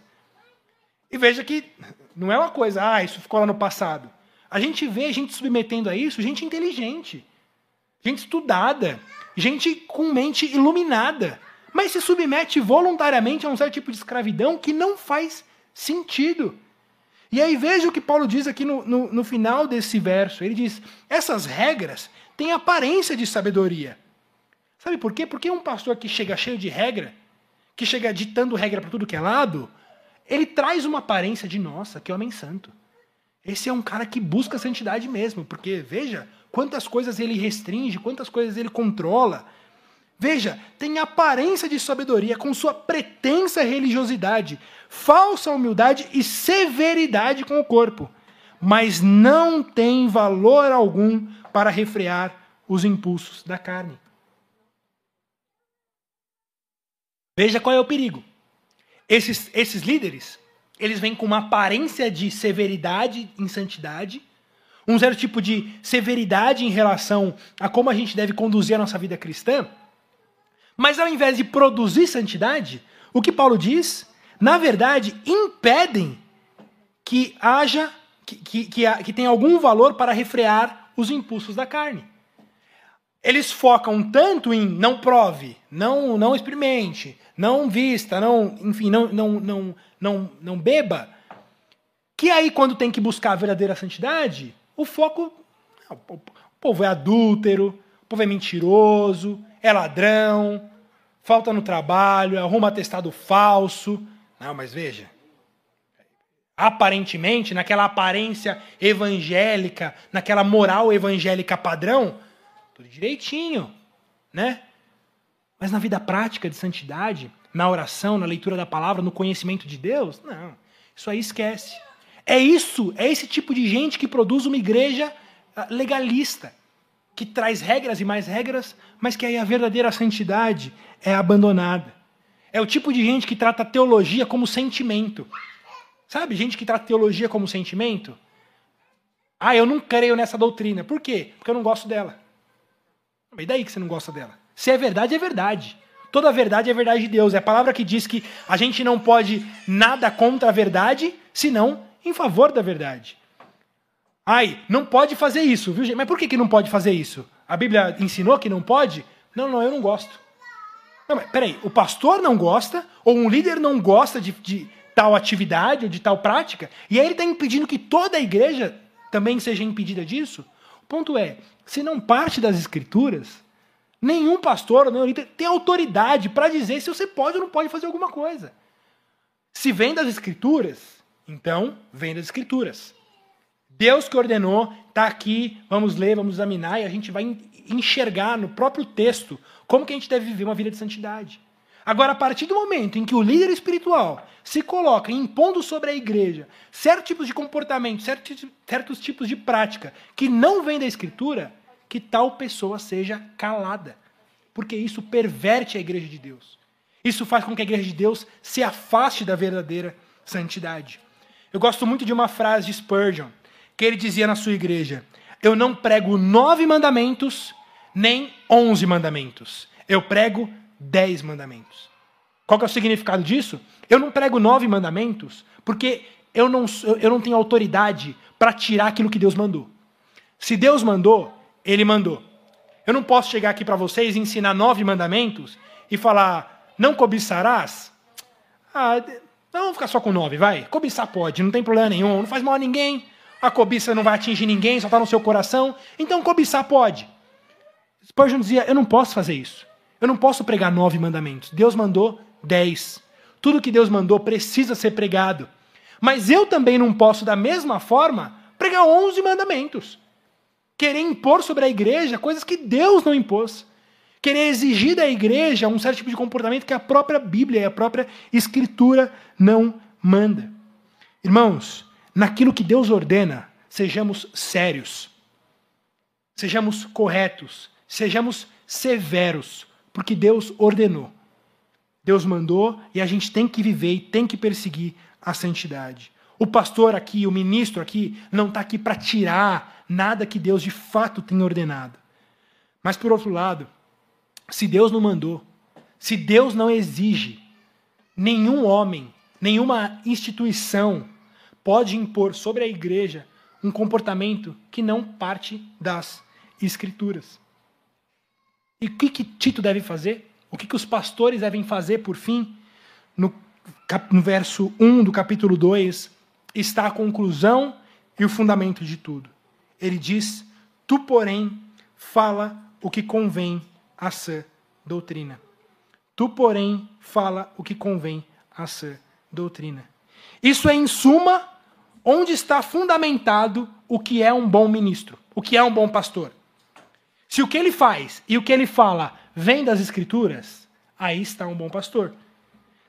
E veja que não é uma coisa, ah, isso ficou lá no passado. A gente vê gente submetendo a isso, gente inteligente, gente estudada, gente com mente iluminada, mas se submete voluntariamente a um certo tipo de escravidão que não faz sentido. E aí veja o que Paulo diz aqui no, no, no final desse verso. Ele diz: essas regras têm aparência de sabedoria. Sabe por quê? Porque um pastor que chega cheio de regra, que chega ditando regra para tudo que é lado, ele traz uma aparência de nossa, que homem santo. Esse é um cara que busca santidade mesmo, porque veja quantas coisas ele restringe, quantas coisas ele controla. Veja, tem aparência de sabedoria com sua pretensa religiosidade, falsa humildade e severidade com o corpo, mas não tem valor algum para refrear os impulsos da carne. Veja qual é o perigo. Esses, esses líderes, eles vêm com uma aparência de severidade em santidade, um certo tipo de severidade em relação a como a gente deve conduzir a nossa vida cristã, mas ao invés de produzir santidade, o que Paulo diz, na verdade, impedem que haja, que, que, que, que tenha algum valor para refrear os impulsos da carne. Eles focam tanto em não prove, não, não experimente, não vista, não, enfim, não, não, não, não, não beba, que aí quando tem que buscar a verdadeira santidade, o foco, o povo é adúltero, o povo é mentiroso, é ladrão, falta no trabalho, arruma atestado falso. Não, mas veja, aparentemente, naquela aparência evangélica, naquela moral evangélica padrão, tudo direitinho, né? Mas na vida prática de santidade, na oração, na leitura da palavra, no conhecimento de Deus, não. Isso aí esquece. É isso, é esse tipo de gente que produz uma igreja ah, legalista, que traz regras e mais regras, mas que aí a verdadeira santidade é abandonada. É o tipo de gente que trata teologia como sentimento. Sabe, gente que trata teologia como sentimento? Ah, eu não creio nessa doutrina. Por quê? Porque eu não gosto dela. E daí que você não gosta dela? Se é verdade, é verdade. Toda verdade é verdade de Deus. É a palavra que diz que a gente não pode nada contra a verdade, senão em favor da verdade. Ai, não pode fazer isso, viu, gente? Mas por que, que não pode fazer isso? A Bíblia ensinou que não pode? Não, não, eu não gosto. Não, mas peraí, o pastor não gosta, ou um líder não gosta de, de tal atividade ou de tal prática, e aí ele está impedindo que toda a igreja também seja impedida disso? O ponto é, se não parte das escrituras, nenhum pastor ou nenhum líder tem autoridade para dizer se você pode ou não pode fazer alguma coisa. Se vem das escrituras, então vem das escrituras. Deus que ordenou, está aqui, vamos ler, vamos examinar e a gente vai enxergar no próprio texto como que a gente deve viver uma vida de santidade. Agora, a partir do momento em que o líder espiritual se coloca impondo sobre a igreja certos tipos de comportamento, certos, certos tipos de prática que não vem da Escritura, que tal pessoa seja calada. Porque isso perverte a igreja de Deus. Isso faz com que a igreja de Deus se afaste da verdadeira santidade. Eu gosto muito de uma frase de Spurgeon, que ele dizia na sua igreja: Eu não prego nove mandamentos, nem onze mandamentos. Eu prego dez mandamentos. Qual é o significado disso? Eu não prego nove mandamentos porque eu não, eu não tenho autoridade para tirar aquilo que Deus mandou. Se Deus mandou, Ele mandou. Eu não posso chegar aqui para vocês e ensinar nove mandamentos e falar, não cobiçarás? Ah, não, vamos ficar só com nove, vai. Cobiçar pode, não tem problema nenhum, não faz mal a ninguém. A cobiça não vai atingir ninguém, só está no seu coração. Então cobiçar pode. Spurgeon dizia, eu não posso fazer isso. Eu não posso pregar nove mandamentos. Deus mandou dez. Tudo que Deus mandou precisa ser pregado. Mas eu também não posso, da mesma forma, Pregar 11 mandamentos. Querer impor sobre a igreja coisas que Deus não impôs. Querer exigir da igreja um certo tipo de comportamento que a própria Bíblia e a própria Escritura não manda. Irmãos, naquilo que Deus ordena, sejamos sérios, sejamos corretos, sejamos severos, porque Deus ordenou. Deus mandou e a gente tem que viver e tem que perseguir a santidade. O pastor aqui, o ministro aqui, não está aqui para tirar nada que Deus de fato tem ordenado. Mas, por outro lado, se Deus não mandou, se Deus não exige, nenhum homem, nenhuma instituição pode impor sobre a igreja um comportamento que não parte das Escrituras. E o que, que Tito deve fazer? O que, que os pastores devem fazer, por fim? No, no verso 1 do capítulo 2 está a conclusão e o fundamento de tudo. Ele diz: Tu, porém, fala o que convém à sã doutrina. Tu, porém, fala o que convém à sã doutrina. Isso é, em suma, onde está fundamentado o que é um bom ministro, o que é um bom pastor. Se o que ele faz e o que ele fala vem das Escrituras, aí está um bom pastor.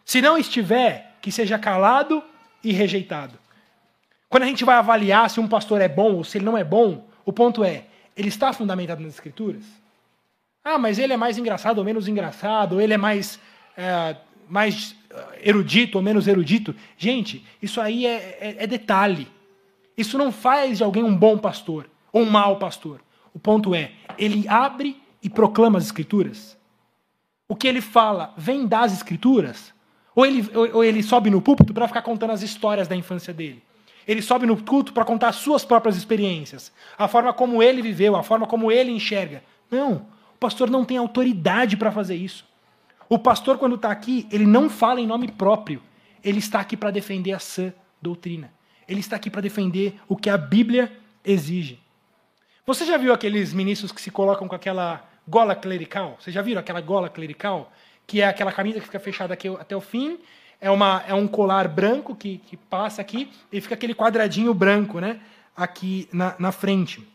Se não estiver, que seja calado e rejeitado. Quando a gente vai avaliar se um pastor é bom ou se ele não é bom, o ponto é: ele está fundamentado nas Escrituras? Ah, mas ele é mais engraçado ou menos engraçado, ou ele é mais, é, mais erudito ou menos erudito. Gente, isso aí é, é, é detalhe. Isso não faz de alguém um bom pastor ou um mau pastor. O ponto é, ele abre e proclama as escrituras. O que ele fala vem das escrituras? Ou ele, ou, ou ele sobe no púlpito para ficar contando as histórias da infância dele? Ele sobe no culto para contar as suas próprias experiências, a forma como ele viveu, a forma como ele enxerga. Não, o pastor não tem autoridade para fazer isso. O pastor, quando está aqui, ele não fala em nome próprio. Ele está aqui para defender a sã doutrina. Ele está aqui para defender o que a Bíblia exige. Você já viu aqueles ministros que se colocam com aquela gola clerical? Você já viram aquela gola clerical? Que é aquela camisa que fica fechada aqui até o fim, é, uma, é um colar branco que, que passa aqui e fica aquele quadradinho branco né, aqui na, na frente.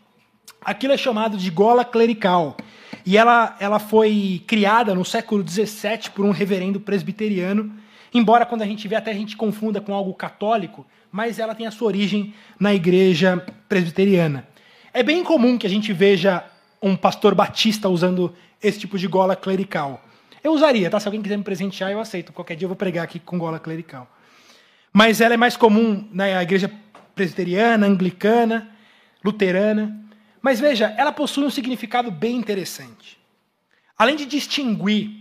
Aquilo é chamado de gola clerical. E ela, ela foi criada no século XVII por um reverendo presbiteriano, embora quando a gente vê até a gente confunda com algo católico, mas ela tem a sua origem na igreja presbiteriana. É bem comum que a gente veja um pastor batista usando esse tipo de gola clerical. Eu usaria, tá? Se alguém quiser me presentear, eu aceito. Qualquer dia eu vou pregar aqui com gola clerical. Mas ela é mais comum na igreja presbiteriana, anglicana, luterana. Mas veja, ela possui um significado bem interessante. Além de distinguir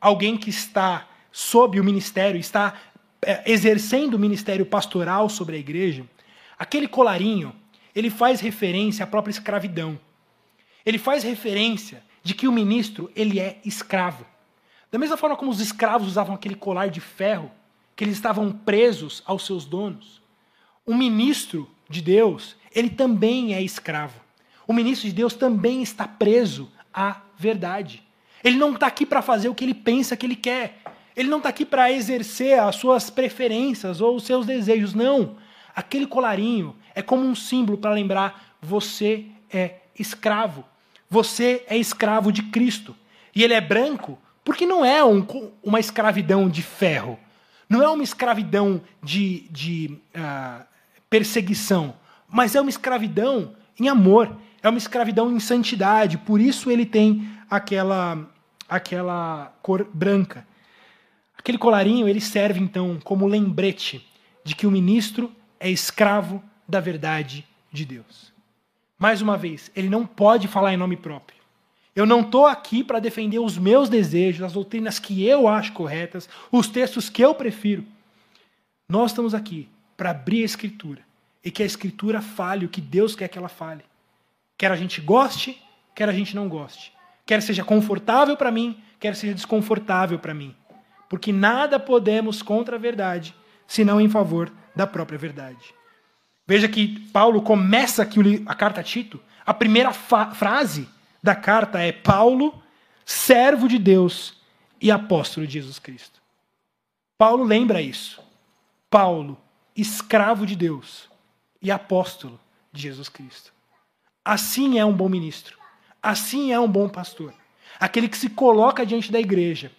alguém que está sob o ministério, está é, exercendo o ministério pastoral sobre a igreja, aquele colarinho, ele faz referência à própria escravidão. Ele faz referência de que o ministro, ele é escravo. Da mesma forma como os escravos usavam aquele colar de ferro, que eles estavam presos aos seus donos, o ministro de Deus, ele também é escravo. O ministro de Deus também está preso à verdade. Ele não está aqui para fazer o que ele pensa que ele quer. Ele não está aqui para exercer as suas preferências ou os seus desejos. Não. Aquele colarinho é como um símbolo para lembrar: você é escravo. Você é escravo de Cristo. E ele é branco porque não é um, uma escravidão de ferro. Não é uma escravidão de, de uh, perseguição. Mas é uma escravidão em amor é uma escravidão em santidade, por isso ele tem aquela, aquela cor branca. Aquele colarinho ele serve então como lembrete de que o ministro é escravo da verdade de Deus. Mais uma vez, ele não pode falar em nome próprio. Eu não estou aqui para defender os meus desejos, as doutrinas que eu acho corretas, os textos que eu prefiro. Nós estamos aqui para abrir a Escritura e que a Escritura fale o que Deus quer que ela fale. Quer a gente goste, quer a gente não goste. Quer seja confortável para mim, quer seja desconfortável para mim. Porque nada podemos contra a verdade, senão em favor da própria verdade. Veja que Paulo começa aqui a carta a Tito. A primeira frase da carta é Paulo, servo de Deus e apóstolo de Jesus Cristo. Paulo lembra isso. Paulo, escravo de Deus e apóstolo de Jesus Cristo. Assim é um bom ministro. Assim é um bom pastor. Aquele que se coloca diante da igreja,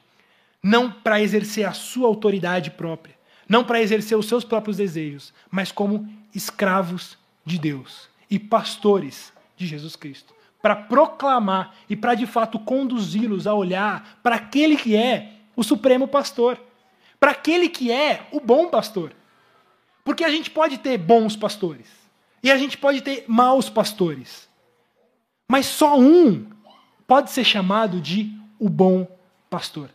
não para exercer a sua autoridade própria, não para exercer os seus próprios desejos, mas como escravos de Deus e pastores de Jesus Cristo, para proclamar e para de fato conduzi-los a olhar para aquele que é o supremo pastor, para aquele que é o bom pastor. Porque a gente pode ter bons pastores e a gente pode ter maus pastores. Mas só um pode ser chamado de o bom pastor.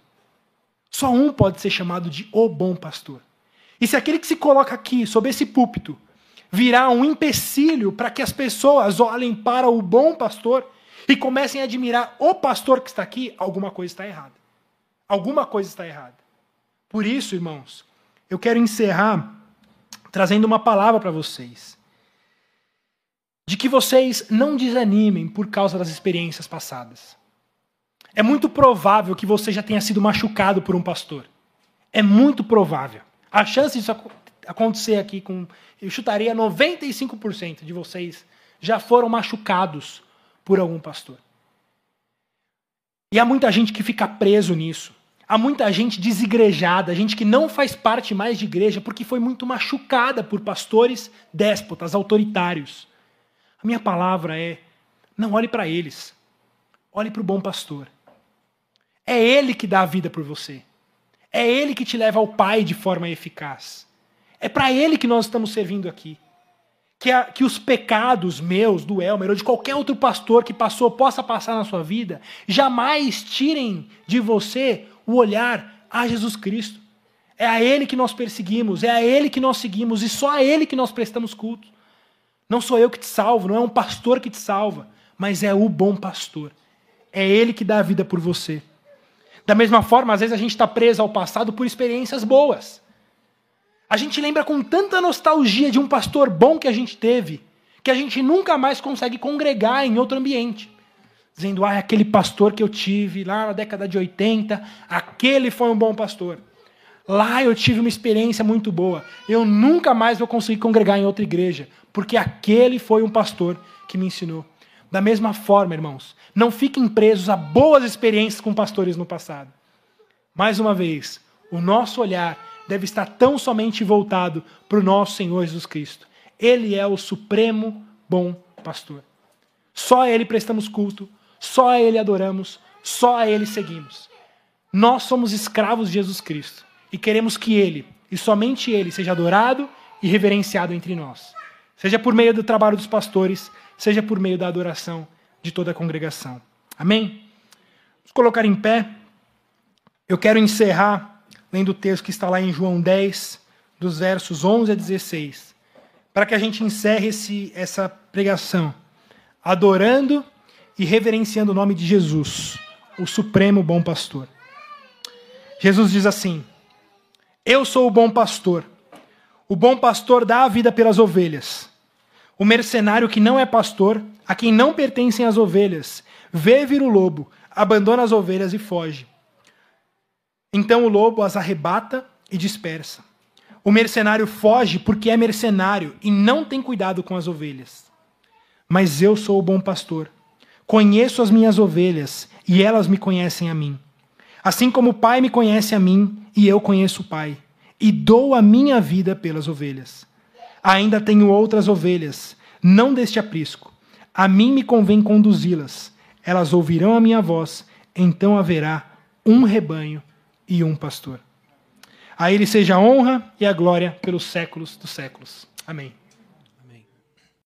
Só um pode ser chamado de o bom pastor. E se aquele que se coloca aqui, sob esse púlpito, virá um empecilho para que as pessoas olhem para o bom pastor e comecem a admirar o pastor que está aqui, alguma coisa está errada. Alguma coisa está errada. Por isso, irmãos, eu quero encerrar trazendo uma palavra para vocês. De que vocês não desanimem por causa das experiências passadas. É muito provável que você já tenha sido machucado por um pastor. É muito provável. A chance disso acontecer aqui com. Eu chutaria 95% de vocês já foram machucados por algum pastor. E há muita gente que fica preso nisso. Há muita gente desigrejada, gente que não faz parte mais de igreja porque foi muito machucada por pastores déspotas, autoritários. A minha palavra é: não olhe para eles, olhe para o bom pastor. É ele que dá a vida por você. É ele que te leva ao Pai de forma eficaz. É para ele que nós estamos servindo aqui. Que, a, que os pecados meus, do Elmer, ou de qualquer outro pastor que passou, possa passar na sua vida, jamais tirem de você o olhar a Jesus Cristo. É a Ele que nós perseguimos, é a Ele que nós seguimos e só a Ele que nós prestamos culto. Não sou eu que te salvo, não é um pastor que te salva, mas é o bom pastor. É Ele que dá a vida por você. Da mesma forma, às vezes a gente está preso ao passado por experiências boas. A gente lembra com tanta nostalgia de um pastor bom que a gente teve, que a gente nunca mais consegue congregar em outro ambiente dizendo: ah, aquele pastor que eu tive lá na década de 80, aquele foi um bom pastor. Lá eu tive uma experiência muito boa. Eu nunca mais vou conseguir congregar em outra igreja, porque aquele foi um pastor que me ensinou. Da mesma forma, irmãos, não fiquem presos a boas experiências com pastores no passado. Mais uma vez, o nosso olhar deve estar tão somente voltado para o nosso Senhor Jesus Cristo. Ele é o supremo bom pastor. Só a Ele prestamos culto, só a Ele adoramos, só a Ele seguimos. Nós somos escravos de Jesus Cristo e queremos que Ele, e somente Ele, seja adorado e reverenciado entre nós. Seja por meio do trabalho dos pastores, seja por meio da adoração de toda a congregação. Amém? Vamos colocar em pé. Eu quero encerrar lendo o texto que está lá em João 10, dos versos 11 a 16, para que a gente encerre esse, essa pregação, adorando e reverenciando o nome de Jesus, o supremo bom pastor. Jesus diz assim: Eu sou o bom pastor. O bom pastor dá a vida pelas ovelhas. O mercenário que não é pastor, a quem não pertencem as ovelhas, vê vir o lobo, abandona as ovelhas e foge. Então o lobo as arrebata e dispersa. O mercenário foge porque é mercenário e não tem cuidado com as ovelhas. Mas eu sou o bom pastor. Conheço as minhas ovelhas e elas me conhecem a mim. Assim como o Pai me conhece a mim e eu conheço o Pai, e dou a minha vida pelas ovelhas. Ainda tenho outras ovelhas, não deste aprisco. A mim me convém conduzi-las. Elas ouvirão a minha voz, então haverá um rebanho e um pastor. A ele seja a honra e a glória pelos séculos dos séculos. Amém.